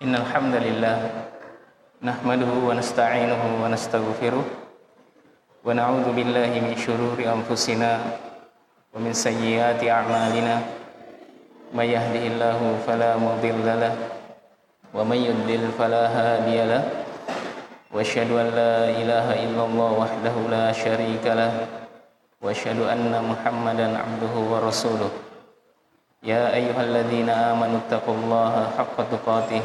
إن الحمد لله نحمده ونستعينه ونستغفره ونعوذ بالله من شرور أنفسنا ومن سيئات أعمالنا. من يهده الله فلا مضل له ومن يضلل فلا هادي له. وأشهد أن لا إله إلا الله وحده لا شريك له. وأشهد أن محمدا عبده ورسوله. يا أيها الذين آمنوا اتقوا الله حق تقاته.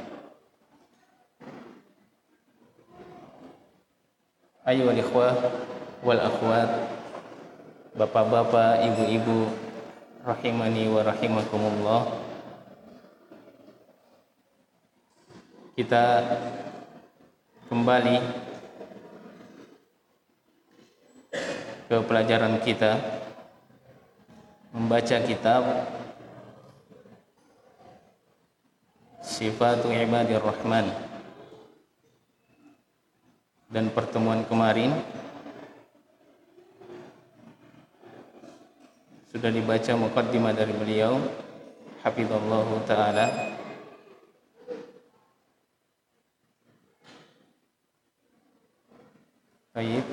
Ayu wal ikhwah wal akhwat Bapak-bapak, ibu-ibu Rahimani wa rahimakumullah Kita kembali ke pelajaran kita membaca kitab Sifatul Ibadir Rahman. Rahman. Dan pertemuan kemarin sudah dibaca mukaddimah dari beliau hafizallahu taala Baik.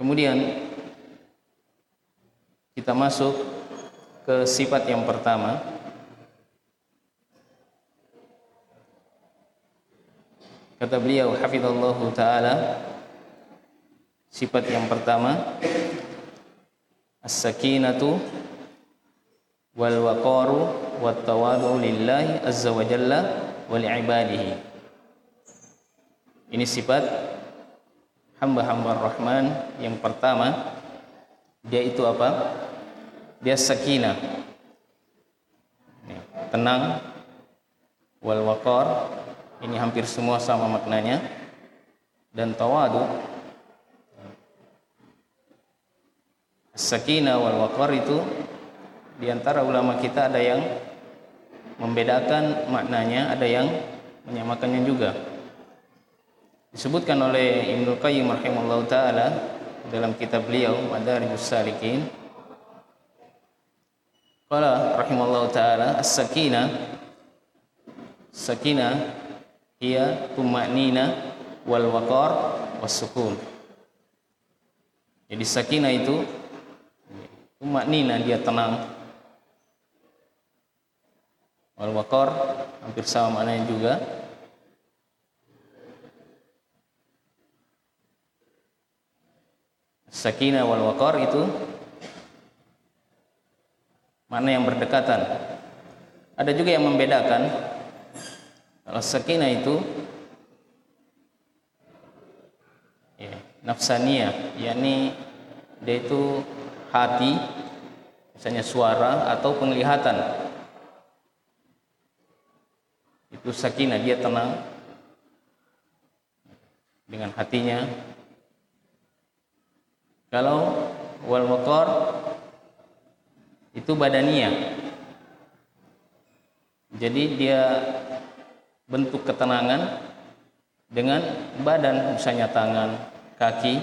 Kemudian kita masuk ke sifat yang pertama. Kata beliau hafizallahu taala. Sifat yang pertama as-sakinatu wal waqaru wat tawadu lillahi azza wa jalla wa li ibadihi ini sifat hamba-hamba Rahman yang pertama. Dia itu apa? Dia sakinah tenang. Wal waqar ini hampir semua sama maknanya dan tawadu Sakinah wal waqar itu di antara ulama kita ada yang membedakan maknanya, ada yang menyamakannya juga. Disebutkan oleh Ibnu Qayyim rahimahullah taala dalam kitab beliau Madarijus Salikin. Qala rahimahullah taala as-sakinah sakinah hiya tuma'nina wal waqar was sukun. Jadi sakinah itu Umat Nina dia tenang. Wal-Waqar Hampir sama maknanya juga. Sakinah wal-Waqar itu Mana yang berdekatan. Ada juga yang membedakan Kalau sakinah itu ya, Nafsaniyah yakni Dia itu hati misalnya suara atau penglihatan. Itu sakinah dia tenang dengan hatinya. Kalau wal waqar itu badaniyah jadi dia bentuk ketenangan dengan badan misalnya tangan kaki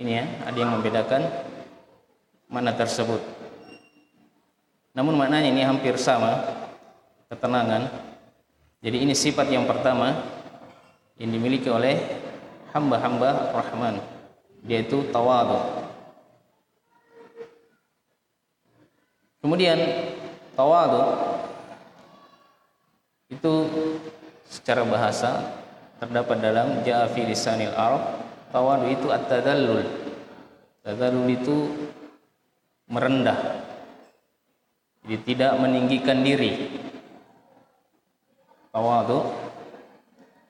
ini ya ada yang membedakan mana tersebut. Namun maknanya ini hampir sama, ketenangan. Jadi ini sifat yang pertama yang dimiliki oleh hamba-hamba Rahman, yaitu tawadu. Kemudian tawadu itu secara bahasa terdapat dalam ja'a fi lisanil arab tawadu itu at-tadallul. Tadallul itu merendah. Jadi tidak meninggikan diri. Tawadu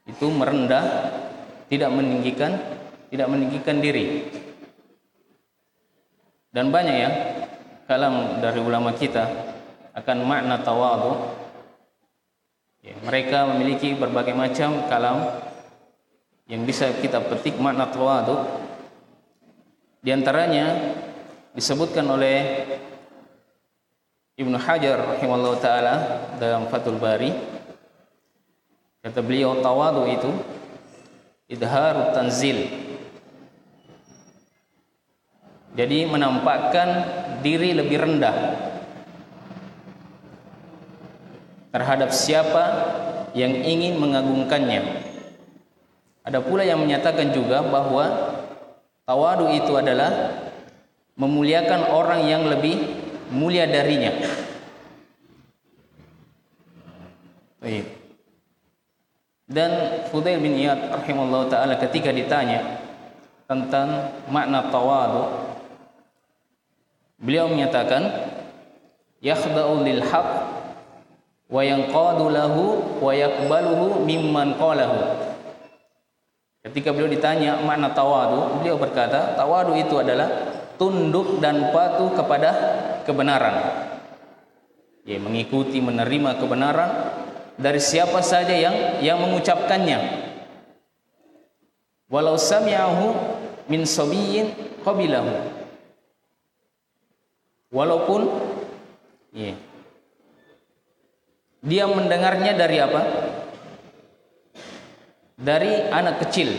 itu merendah tidak meninggikan tidak meninggikan diri. Dan banyak ya kalam dari ulama kita akan makna tawadu ya, mereka memiliki berbagai macam kalam yang bisa kita petik makna tawadu di antaranya disebutkan oleh Ibnu Hajar rahimahullah taala dalam Fathul Bari. Kata beliau tawadu itu idharut tanzil. Jadi menampakkan diri lebih rendah terhadap siapa yang ingin mengagungkannya. Ada pula yang menyatakan juga bahawa tawadu itu adalah memuliakan orang yang lebih mulia darinya. Baik. Dan Fudail bin Iyad rahimahullah ta'ala ketika ditanya tentang makna tawadu beliau menyatakan yakhda'u lil haq wa yanqadu lahu wa yakbaluhu mimman qalahu. Ketika beliau ditanya makna tawadu beliau berkata tawadu itu adalah tunduk dan patuh kepada kebenaran. Ya mengikuti menerima kebenaran dari siapa saja yang yang mengucapkannya. Walau sami'ahu min sabiyin qabilahu. Walaupun ya, dia mendengarnya dari apa? Dari anak kecil.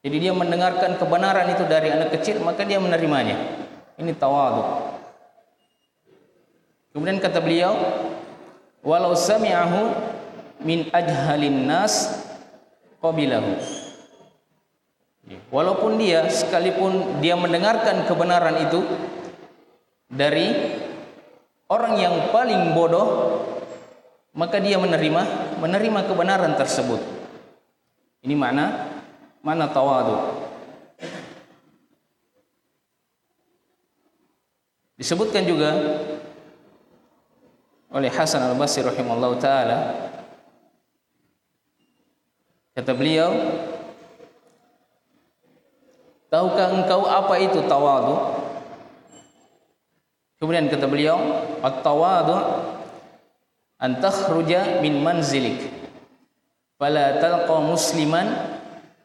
Jadi dia mendengarkan kebenaran itu dari anak kecil maka dia menerimanya. Ini tawadu kemudian kata beliau walau sami'ahu min ajhalin nas qabilahu. Walaupun dia sekalipun dia mendengarkan kebenaran itu dari orang yang paling bodoh maka dia menerima menerima kebenaran tersebut. Ini mana mana tawadu. Disebutkan juga oleh Hasan Al-Basri rahimahullah taala kata beliau tahukah engkau apa itu tawadu kemudian kata beliau at-tawadu an takhruja min manzilik. Fala talqa musliman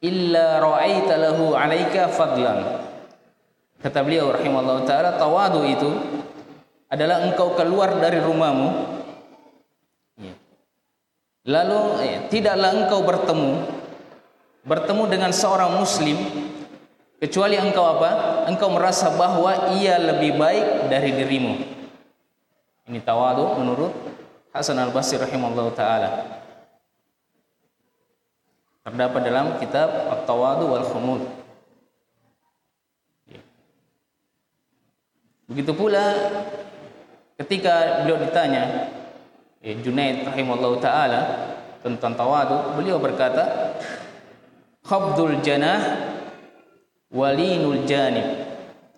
illa ra'aita lahu 'alaika fadlan. Kata beliau rahimahullah taala tawadu itu adalah engkau keluar dari rumahmu. Ya. lalu eh, tidaklah engkau bertemu bertemu dengan seorang muslim kecuali engkau apa engkau merasa bahwa ia lebih baik dari dirimu. Ini tawadu menurut Hasan Al-Basri rahimahullah taala. Terdapat dalam kitab At-Tawadu wal Khumud. Ya. begitu pula Ketika beliau ditanya eh, Junaid rahimahullah ta'ala Tentang tawadu Beliau berkata Khabdul janah Walinul janib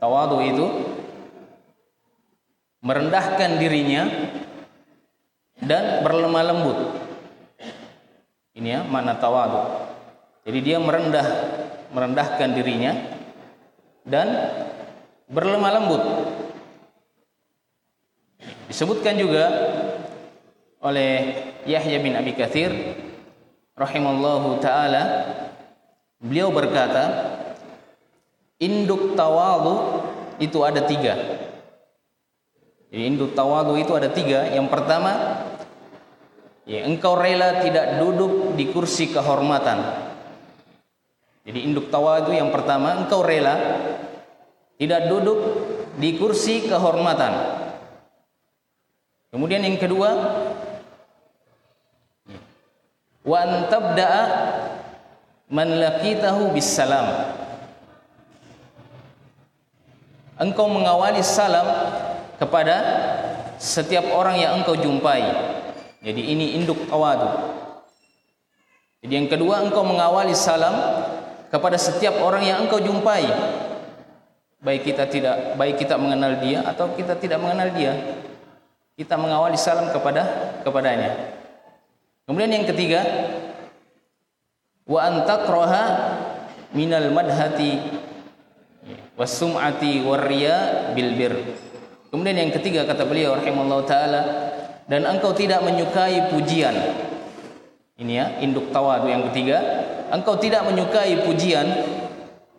Tawadu itu Merendahkan dirinya Dan berlemah lembut. Ini ya makna tawadu. Jadi dia merendah Merendahkan dirinya Dan Berlemah lembut. Disebutkan juga oleh Yahya bin Abi Kathir rahimallahu taala beliau berkata induk tawadu itu ada tiga. Jadi induk tawadu itu ada tiga. Yang pertama ya engkau rela tidak duduk di kursi kehormatan. Jadi induk tawadu yang pertama engkau rela tidak duduk di kursi kehormatan. Kemudian yang kedua wa antabda'a man laqitahu bisalam. Engkau mengawali salam kepada setiap orang yang engkau jumpai Jadi ini induk tawadu. Jadi yang kedua engkau mengawali salam kepada setiap orang yang engkau jumpai. Baik kita tidak baik kita mengenal dia atau kita tidak mengenal dia. Kita mengawali salam kepada kepadanya. Kemudian yang ketiga wa antaqraha minal madhati wasum'ati warriya bil bir. Kemudian yang ketiga kata beliau rahimallahu taala dan engkau tidak menyukai pujian. Ini ya, induk tawadu yang ketiga, engkau tidak menyukai pujian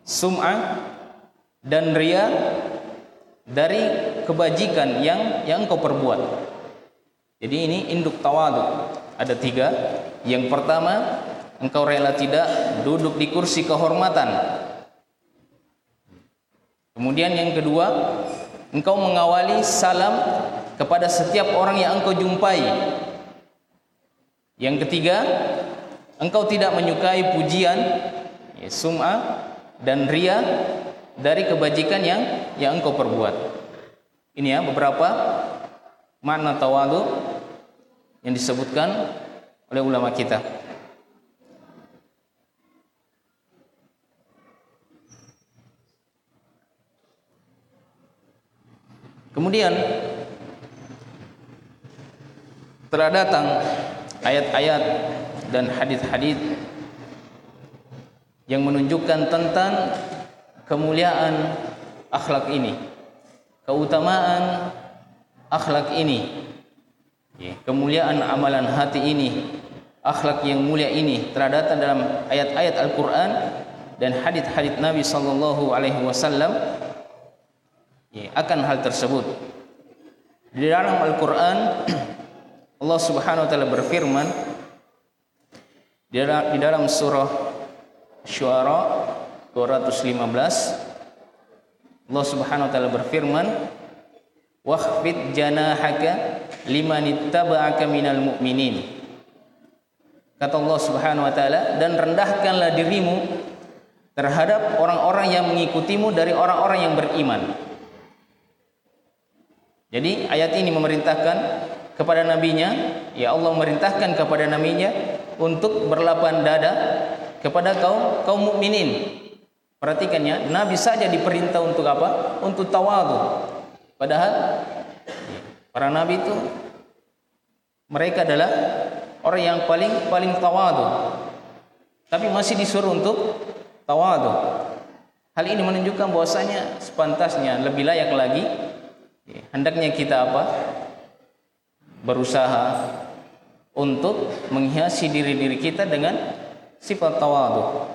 sum'ah dan ria dari kebajikan yang yang engkau perbuat. Jadi ini induk tawadu. Ada tiga. Yang pertama, engkau rela tidak duduk di kursi kehormatan. Kemudian yang kedua, engkau mengawali salam kepada setiap orang yang engkau jumpai. Yang ketiga, engkau tidak menyukai pujian, ya, sum'ah dan ria dari kebajikan yang yang engkau perbuat. Ini ya beberapa makna tawadu yang disebutkan oleh ulama kita. Kemudian telah datang ayat-ayat dan hadis-hadis yang menunjukkan tentang kemuliaan akhlak ini, keutamaan akhlak ini, ya, kemuliaan amalan hati ini, akhlak yang mulia ini telah datang dalam ayat-ayat Al-Quran dan hadis-hadis Nabi Sallallahu Alaihi Wasallam ya, akan hal tersebut. Di dalam Al-Quran Allah Subhanahu wa taala berfirman di dalam, di dalam surah Syuara 215 Allah Subhanahu wa taala berfirman wahfid janahaka liman ittaba'aka minal mu'minin kata Allah Subhanahu wa taala dan rendahkanlah dirimu terhadap orang-orang yang mengikutimu dari orang-orang yang beriman jadi ayat ini memerintahkan kepada nabinya ya Allah merintahkan kepada nabinya untuk berlapang dada kepada kaum kaum mukminin. Perhatikannya nabi saja diperintah untuk apa? Untuk tawadhu. Padahal para nabi itu mereka adalah orang yang paling paling tawadhu. Tapi masih disuruh untuk tawadhu. Hal ini menunjukkan bahwasanya sepantasnya lebih layak lagi hendaknya kita apa berusaha untuk menghiasi diri-diri kita dengan sifat tawadu.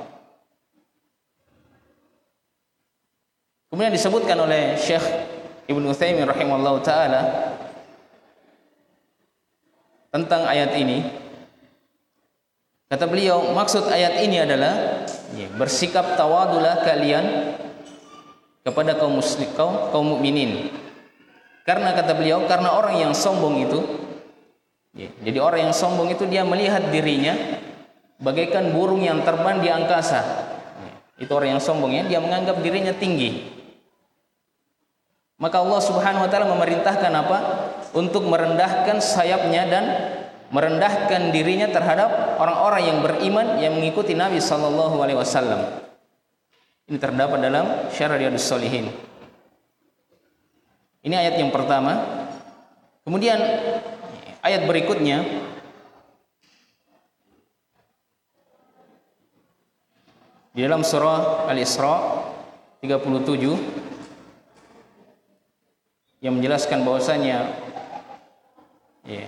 Kemudian disebutkan oleh Syekh Ibn Uthaymin rahimahullah ta'ala tentang ayat ini. Kata beliau, maksud ayat ini adalah ya, bersikap tawadulah kalian kepada kaum muslim, kaum, kaum mukminin. Karena kata beliau, karena orang yang sombong itu, ya, jadi orang yang sombong itu dia melihat dirinya bagaikan burung yang terbang di angkasa. Ya, itu orang yang sombong ya, dia menganggap dirinya tinggi. Maka Allah Subhanahu wa taala memerintahkan apa? Untuk merendahkan sayapnya dan merendahkan dirinya terhadap orang-orang yang beriman yang mengikuti Nabi sallallahu alaihi wasallam. Ini terdapat dalam Syarah Riyadhus Shalihin. Ini ayat yang pertama. Kemudian ayat berikutnya di dalam surah Al-Isra 37 yang menjelaskan bahwasanya ya,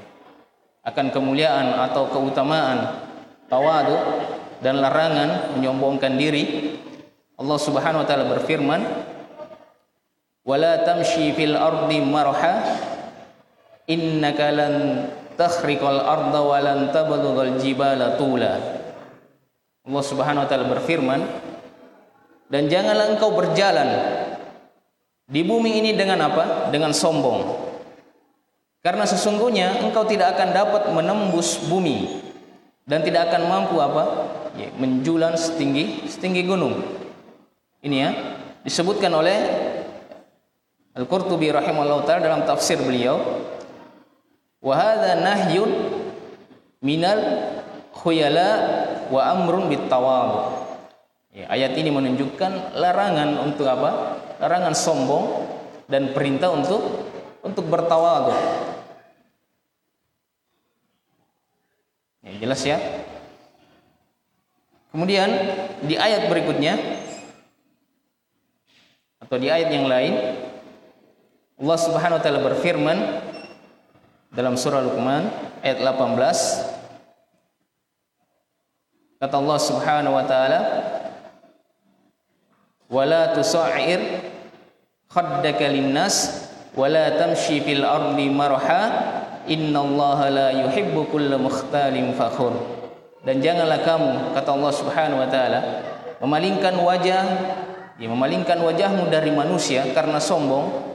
akan kemuliaan atau keutamaan tawadu dan larangan menyombongkan diri Allah Subhanahu wa taala berfirman wala tamshi fil ardi marha innaka lan takhriqal arda wa lan tablughal jibala tula. Allah Subhanahu wa taala berfirman dan janganlah engkau berjalan di bumi ini dengan apa? Dengan sombong. Karena sesungguhnya engkau tidak akan dapat menembus bumi dan tidak akan mampu apa? Ya, menjulang setinggi setinggi gunung. Ini ya disebutkan oleh Al-Qurtubi rahimahullah ta'ala dalam tafsir beliau wa hadha nahyun minal khuyala wa amrun bitawadu. Ya, ayat ini menunjukkan larangan untuk apa? Larangan sombong dan perintah untuk untuk bertawadu. Ya, jelas ya? Kemudian di ayat berikutnya atau di ayat yang lain Allah Subhanahu wa taala berfirman dalam surah Luqman ayat 18 kata Allah Subhanahu wa taala wala tusa'ir khaddaka linnas wala tamshi fil ardi marha innallaha la yuhibbu kulla mukhtalin fakhur. Dan janganlah kamu kata Allah Subhanahu wa taala memalingkan wajah ya, memalingkan wajahmu dari manusia karena sombong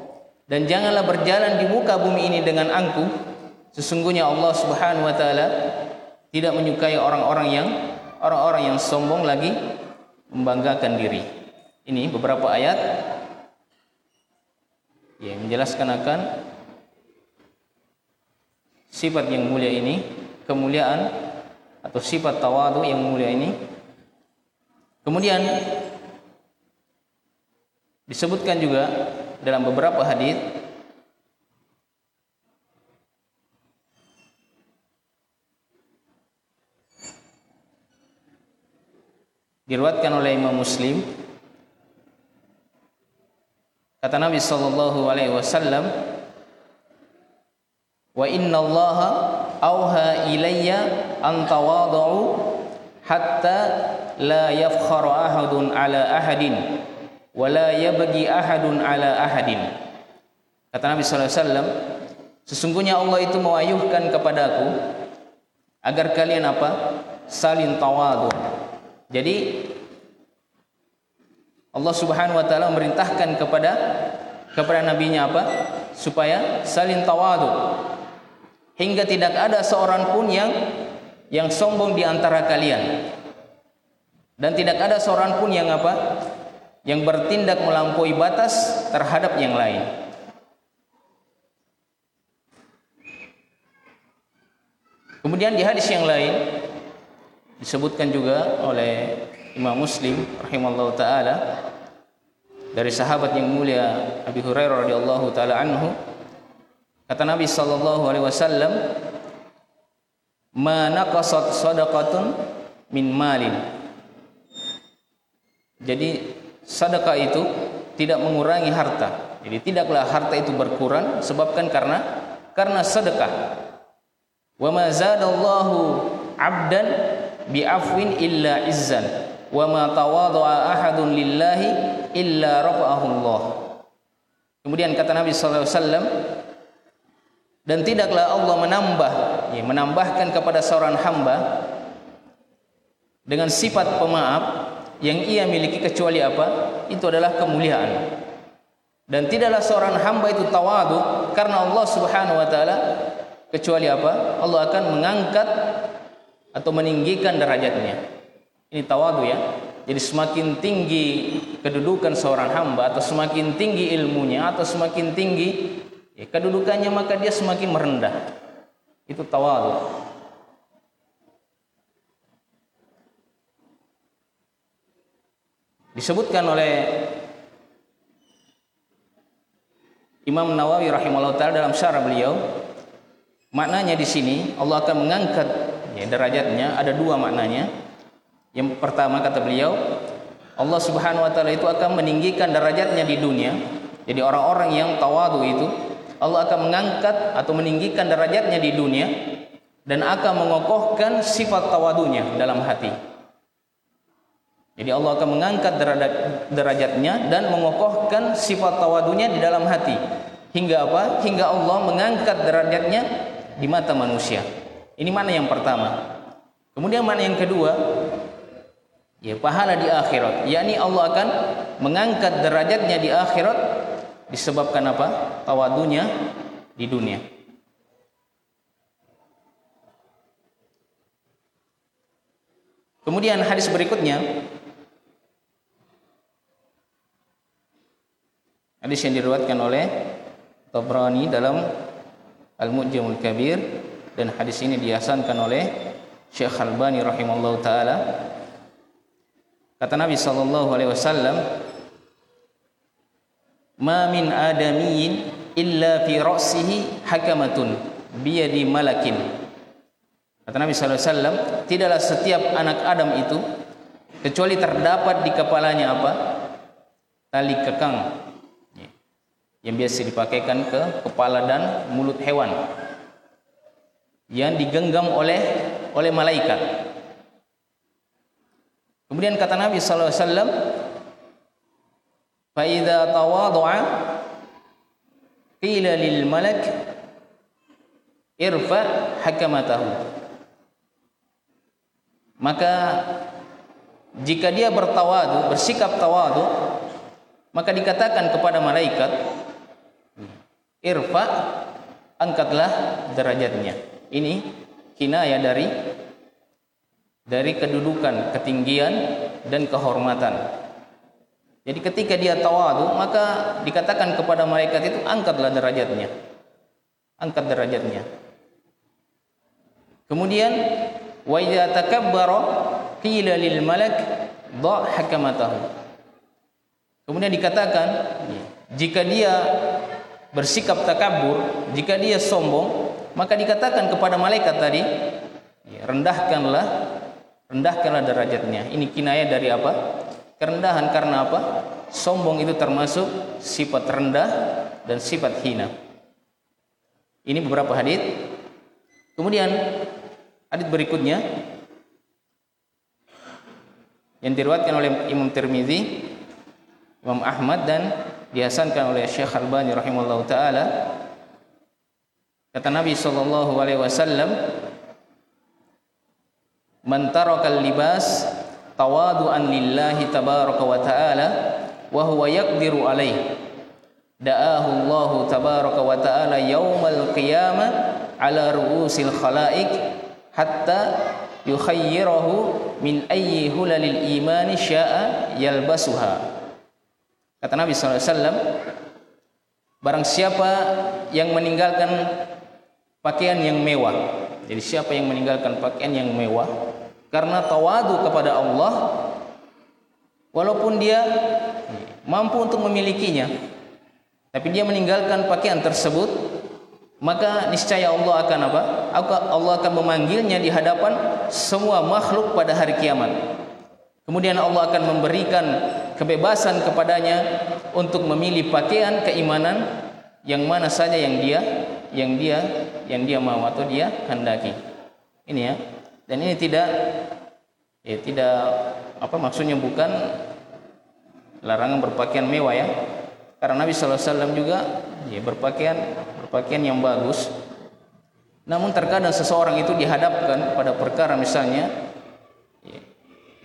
dan janganlah berjalan di muka bumi ini dengan angkuh sesungguhnya Allah Subhanahu wa taala tidak menyukai orang-orang yang orang-orang yang sombong lagi membanggakan diri ini beberapa ayat yang menjelaskan akan sifat yang mulia ini, kemuliaan atau sifat tawadu yang mulia ini. Kemudian disebutkan juga dalam beberapa hadis diriwayatkan oleh Imam Muslim Kata Nabi sallallahu alaihi wasallam, "Wa inna Allah auha ilayya an tawadhu hatta la yafkharu ahadun ala ahadin wa la yabghi ahadun ala ahadin." Kata Nabi sallallahu alaihi wasallam, sesungguhnya Allah itu mewayuhkan kepadaku agar kalian apa? saling tawadhu. Jadi Allah Subhanahu wa taala memerintahkan kepada kepada nabinya apa? Supaya saling tawadu. Hingga tidak ada seorang pun yang yang sombong di antara kalian. Dan tidak ada seorang pun yang apa? Yang bertindak melampaui batas terhadap yang lain. Kemudian di hadis yang lain disebutkan juga oleh Imam Muslim rahimallahu taala dari sahabat yang mulia Abi Hurairah radhiyallahu taala anhu kata Nabi sallallahu alaihi wasallam ma naqasat sadaqatun min malin jadi sedekah itu tidak mengurangi harta. Jadi tidaklah harta itu berkurang sebabkan karena karena sedekah wa ma zadallahu 'abdan bi afwin illa izzan. Wa ma tawadha'a ahadun lillahi illa rafa'ahu Allah. Kemudian kata Nabi sallallahu alaihi wasallam dan tidaklah Allah menambah ya, menambahkan kepada seorang hamba dengan sifat pemaaf yang ia miliki kecuali apa? Itu adalah kemuliaan. Dan tidaklah seorang hamba itu tawadu karena Allah Subhanahu wa taala kecuali apa? Allah akan mengangkat atau meninggikan derajatnya. Ini tawadu ya. Jadi semakin tinggi kedudukan seorang hamba atau semakin tinggi ilmunya atau semakin tinggi ya, kedudukannya maka dia semakin merendah. Itu tawadu. Disebutkan oleh Imam Nawawi rahimahullah taala dalam syarah beliau maknanya di sini Allah akan mengangkat ya, derajatnya ada dua maknanya yang pertama kata beliau, Allah Subhanahu wa taala itu akan meninggikan derajatnya di dunia. Jadi orang-orang yang tawadu itu Allah akan mengangkat atau meninggikan derajatnya di dunia dan akan mengokohkan sifat tawadunya dalam hati. Jadi Allah akan mengangkat derajatnya dan mengokohkan sifat tawadunya di dalam hati. Hingga apa? Hingga Allah mengangkat derajatnya di mata manusia. Ini mana yang pertama. Kemudian mana yang kedua? ya pahala di akhirat yakni Allah akan mengangkat derajatnya di akhirat disebabkan apa tawadunya di dunia kemudian hadis berikutnya hadis yang diriwayatkan oleh Tabrani dalam Al-Mu'jamul Kabir dan hadis ini dihasankan oleh Syekh Albani rahimallahu taala. Kata Nabi sallallahu alaihi wasallam ma min adamiyyin illa fi ra'sihi hakamatun biyadi malakin. Kata Nabi sallallahu alaihi wasallam tidaklah setiap anak Adam itu kecuali terdapat di kepalanya apa? Tali kekang yang biasa dipakaikan ke kepala dan mulut hewan yang digenggam oleh oleh malaikat. Kemudian kata Nabi sallallahu alaihi wasallam, "Fa idza tawadha'a qila lil malak irfa hakamatahu." Maka jika dia bertawadu, bersikap tawadu, maka dikatakan kepada malaikat, "Irfa angkatlah derajatnya." ini kinayah dari dari kedudukan, ketinggian dan kehormatan. Jadi ketika dia tawadu, maka dikatakan kepada malaikat itu angkatlah derajatnya. Angkat derajatnya. Kemudian wa idza takabbara qila lil malak dha hakamatahu. Kemudian dikatakan jika dia bersikap takabur, jika dia sombong, maka dikatakan kepada malaikat tadi ya, rendahkanlah rendahkanlah derajatnya. Ini kinayah dari apa? Kerendahan karena apa? Sombong itu termasuk sifat rendah dan sifat hina. Ini beberapa hadis. Kemudian hadis berikutnya yang diriwayatkan oleh Imam Tirmizi Imam Ahmad dan dihasankan oleh Syekh Albani rahimahullah taala Kata Nabi sallallahu alaihi wasallam, "Man tarakal libas tawadu'an lillahi tabaraka wa ta'ala wa huwa yaqdiru alaihi." Da'ahu Allah tabaraka wa ta'ala yaumal qiyamah ala ru'usil khalaik hatta yukhayyirahu min ayyi hulalil imani sya'a yalbasuha. Kata Nabi wasallam, barang siapa yang meninggalkan pakaian yang mewah. Jadi siapa yang meninggalkan pakaian yang mewah karena tawadu kepada Allah walaupun dia mampu untuk memilikinya tapi dia meninggalkan pakaian tersebut maka niscaya Allah akan apa? Allah akan memanggilnya di hadapan semua makhluk pada hari kiamat. Kemudian Allah akan memberikan kebebasan kepadanya untuk memilih pakaian keimanan yang mana saja yang dia yang dia yang dia mau atau dia hendaki. Ini ya. Dan ini tidak ya tidak apa maksudnya bukan larangan berpakaian mewah ya. Karena Nabi sallallahu alaihi wasallam juga ya berpakaian berpakaian yang bagus. Namun terkadang seseorang itu dihadapkan pada perkara misalnya ya,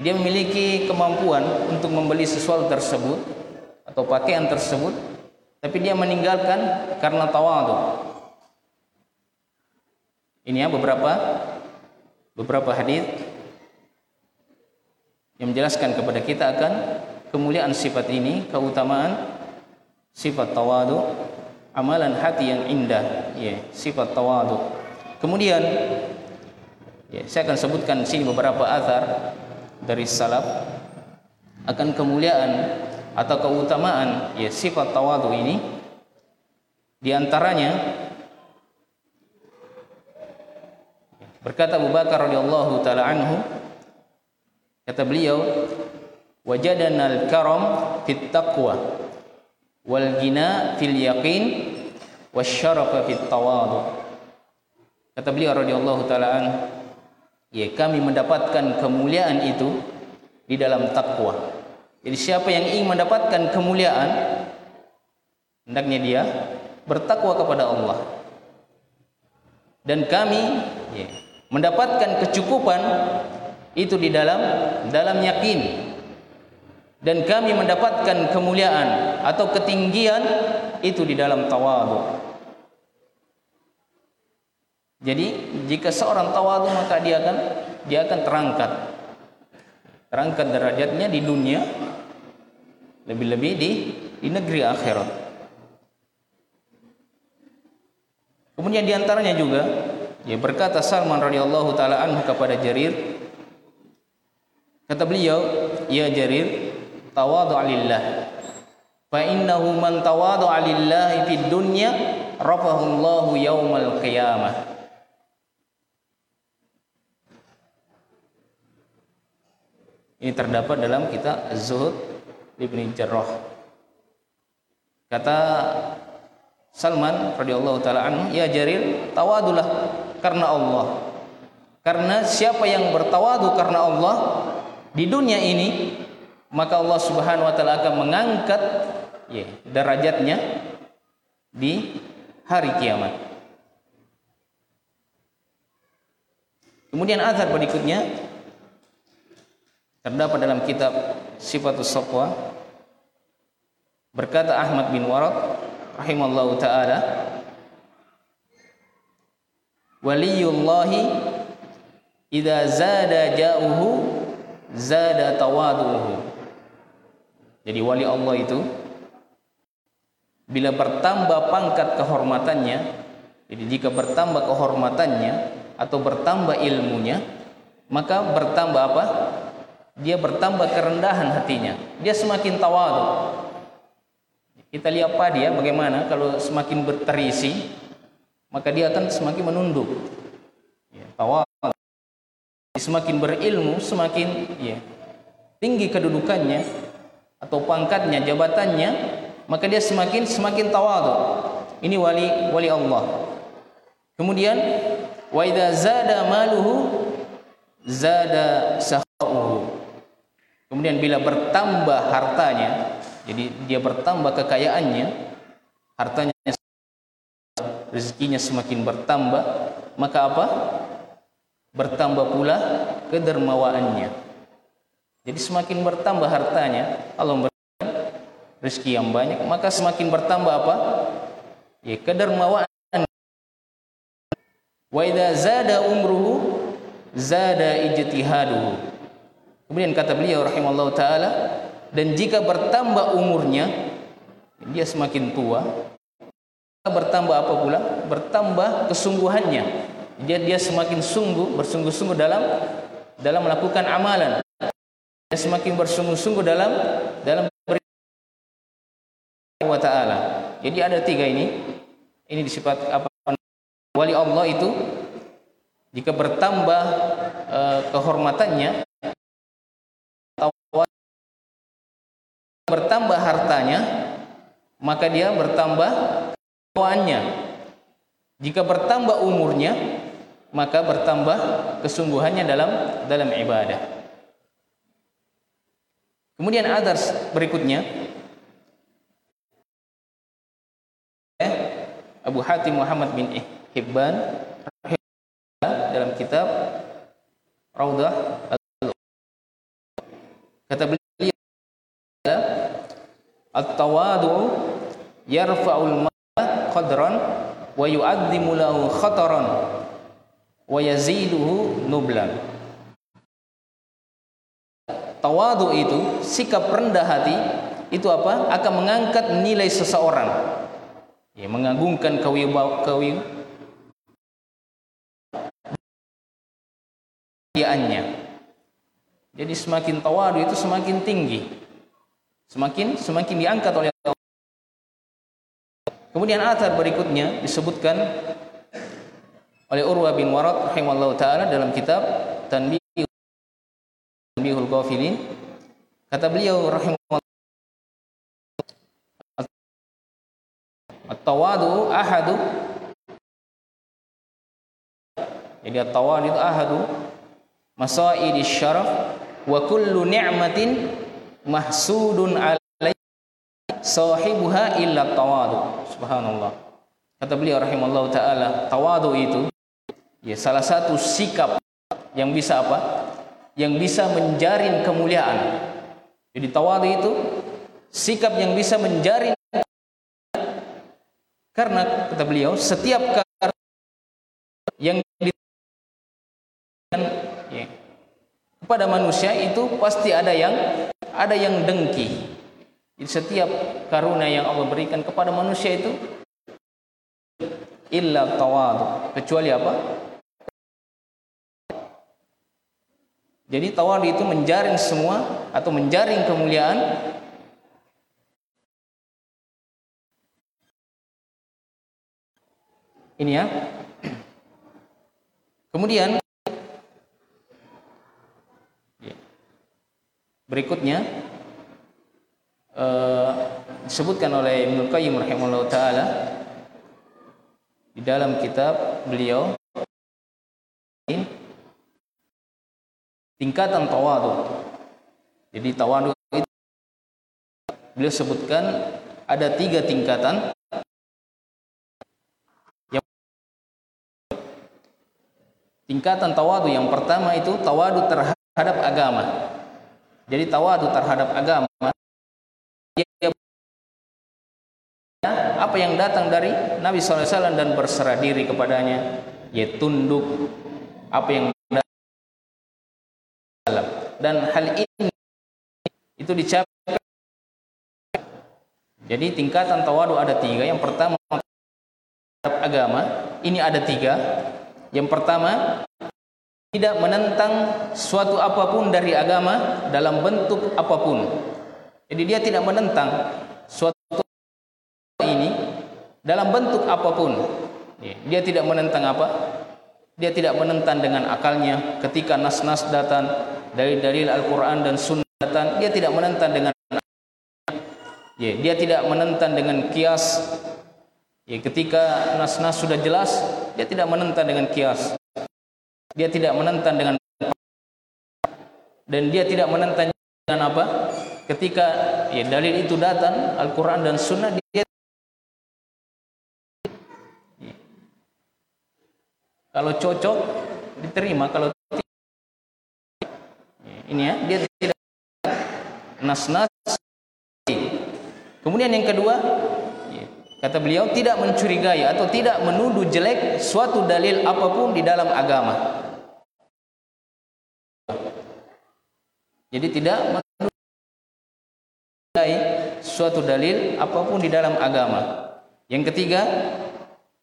dia memiliki kemampuan untuk membeli sesuatu tersebut atau pakaian tersebut tapi dia meninggalkan karena tawadhu ini ya beberapa beberapa hadis yang menjelaskan kepada kita akan kemuliaan sifat ini, keutamaan sifat tawadu, amalan hati yang indah, ya, sifat tawadu. Kemudian ya, saya akan sebutkan sini beberapa azar dari salaf akan kemuliaan atau keutamaan ya sifat tawadu ini di antaranya Berkata Abu Bakar radhiyallahu taala anhu kata beliau wajadana al-karam fit taqwa wal gina fil yaqin wasyarafa fit tawadu. Kata beliau radhiyallahu taala an ya kami mendapatkan kemuliaan itu di dalam takwa. Jadi siapa yang ingin mendapatkan kemuliaan hendaknya dia bertakwa kepada Allah. Dan kami ya, mendapatkan kecukupan itu di dalam dalam yakin. Dan kami mendapatkan kemuliaan atau ketinggian itu di dalam tawadu jadi jika seorang tawadu maka dia akan dia akan terangkat. Terangkat derajatnya di dunia lebih-lebih di di negeri akhirat. Kemudian diantaranya juga Ya berkata Salman radhiyallahu taala anhu kepada Jarir kata beliau ya Jarir tawadu lillah. Fa innahu man tawadu lillah fid dunya rafahu Allah yaumal qiyamah Ini terdapat dalam kitab Az-Zuhud Ibn Jarrah. Kata Salman radhiyallahu taala "Ya Jarir, tawadulah karena Allah. Karena siapa yang bertawadu karena Allah di dunia ini, maka Allah Subhanahu wa taala akan mengangkat ya, derajatnya di hari kiamat. Kemudian azar berikutnya terdapat dalam kitab Sifatus Safwa berkata Ahmad bin Warad rahimallahu taala waliyullahi idza zada ja'uhu zada tawaduhu jadi wali Allah itu bila bertambah pangkat kehormatannya jadi jika bertambah kehormatannya atau bertambah ilmunya maka bertambah apa dia bertambah kerendahan hatinya dia semakin tawadu kita lihat apa dia bagaimana kalau semakin berterisi maka dia akan semakin menunduk. Ya, tawal. Semakin berilmu, semakin ya, tinggi kedudukannya atau pangkatnya, jabatannya, maka dia semakin semakin tawadu. Ini wali wali Allah. Kemudian wa idza zada maluhu zada sahuhu. Kemudian bila bertambah hartanya, jadi dia bertambah kekayaannya, hartanya rezekinya semakin bertambah maka apa? Bertambah pula kedermawaannya. Jadi semakin bertambah hartanya Allah memberikan rezeki yang banyak maka semakin bertambah apa? Ya kedermawaan wa idza zada umruhu zada ijtihaduhu kemudian kata beliau rahimallahu taala dan jika bertambah umurnya dia semakin tua bertambah apa pula? Bertambah kesungguhannya. Dia dia semakin sungguh bersungguh-sungguh dalam dalam melakukan amalan. Dia semakin bersungguh-sungguh dalam dalam wa taala. Jadi ada tiga ini. Ini disifat apa? Wali Allah itu jika bertambah uh, kehormatannya bertambah hartanya maka dia bertambah kewaannya. Jika bertambah umurnya, maka bertambah kesungguhannya dalam dalam ibadah. Kemudian adar berikutnya Abu Hatim Muhammad bin Hibban dalam kitab Raudah kata beliau at-tawadu yarfa'ul qadran wa yu'azzimu lahu khataran wa yaziduhu nublan tawadu itu sikap rendah hati itu apa? Akan mengangkat nilai seseorang. Ya mengagungkan kewibawaan kewibawaannya. Jadi semakin tawadu itu semakin tinggi semakin semakin diangkat oleh Kemudian atar berikutnya disebutkan oleh Urwa bin Warad rahimallahu taala dalam kitab Tanbih Tanbihul Ghafilin. Kata beliau rahimahullah At-tawadu ahadu. Jadi at-tawadu ahadu masaidi syaraf wa kullu ni'matin mahsudun alaihi sahibuha illa tawadu Subhanallah. Kata beliau rahimallahu taala, tawadu itu ya salah satu sikap yang bisa apa? Yang bisa menjarin kemuliaan. Jadi tawadu itu sikap yang bisa menjarin karena kata beliau setiap yang ya, kepada manusia itu pasti ada yang ada yang dengki. Setiap karunia yang Allah berikan kepada manusia itu illa tawadu. Kecuali apa? Jadi tawadu itu menjaring semua atau menjaring kemuliaan. Ini ya. Kemudian berikutnya uh, disebutkan oleh Ibnu Qayyim rahimahullah taala di dalam kitab beliau tingkatan tawadu. Jadi tawadu itu beliau sebutkan ada tiga tingkatan. Tingkatan tawadu yang pertama itu tawadu terhadap agama. Jadi tawadu terhadap agama apa yang datang dari Nabi SAW dan berserah diri kepadanya, ya tunduk apa yang dan hal ini itu dicapai jadi tingkatan tawadu ada tiga. Yang pertama agama ini ada tiga. Yang pertama tidak menentang suatu apapun dari agama dalam bentuk apapun. Jadi dia tidak menentang suatu ini dalam bentuk apapun. Dia tidak menentang apa? Dia tidak menentang dengan akalnya ketika nas-nas datang dari dalil Al-Quran dan Sunnah dia tidak menentang dengan ya, dia tidak menentang dengan kias. Ya, ketika nas-nas sudah jelas dia tidak menentang dengan kias dia tidak menentang dengan dan dia tidak menentang dengan apa? Ketika ya, dalil itu datang Al-Quran dan Sunnah dia kalau cocok diterima. Kalau ini ya dia tidak nas-nas. Kemudian yang kedua kata beliau tidak mencurigai atau tidak menuduh jelek suatu dalil apapun di dalam agama. Jadi tidak menuduh suatu dalil apapun di dalam agama. Yang ketiga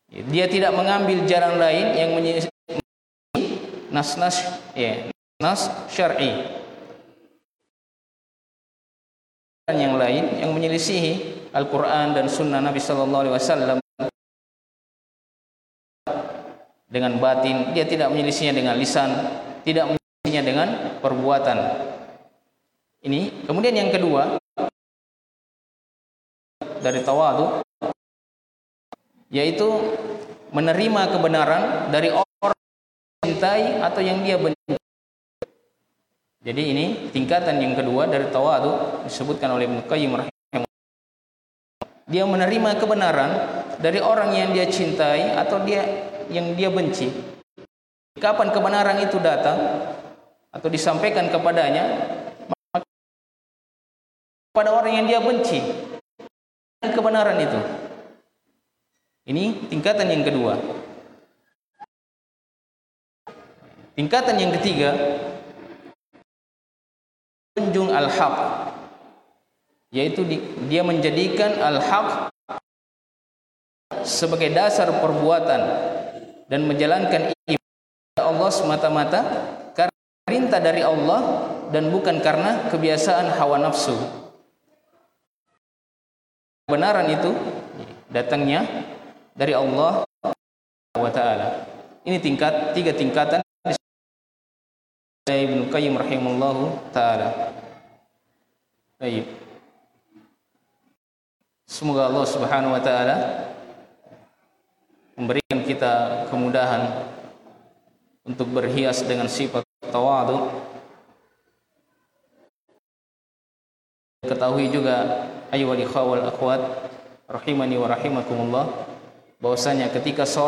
dia tidak mengambil jalan lain yang menyisi nas-nas ya nas syar'i. Dan yang lain yang menyelisihi Al-Quran dan Sunnah Nabi Sallallahu Alaihi Wasallam dengan batin, dia tidak menyelisihinya dengan lisan, tidak menyelisihinya dengan perbuatan. Ini kemudian yang kedua dari tawadu yaitu menerima kebenaran dari orang yang cintai atau yang dia benci. Jadi ini tingkatan yang kedua dari tawadu disebutkan oleh Ibnu Qayyim Dia menerima kebenaran dari orang yang dia cintai atau dia yang dia benci. Kapan kebenaran itu datang atau disampaikan kepadanya pada orang yang dia benci kebenaran itu. Ini tingkatan yang kedua. Tingkatan yang ketiga menjunjung al-haq yaitu dia menjadikan al-haq sebagai dasar perbuatan dan menjalankan ibadah Allah semata-mata karena perintah dari Allah dan bukan karena kebiasaan hawa nafsu. Kebenaran itu datangnya dari Allah wa taala. Ini tingkat tiga tingkatan Ibnu Qayyim rahimahullahu taala. Baik. Semoga Allah Subhanahu wa taala memberikan kita kemudahan untuk berhias dengan sifat tawadhu. Ketahui juga ayu wal akhwat rahimani wa rahimakumullah bahwasanya ketika seorang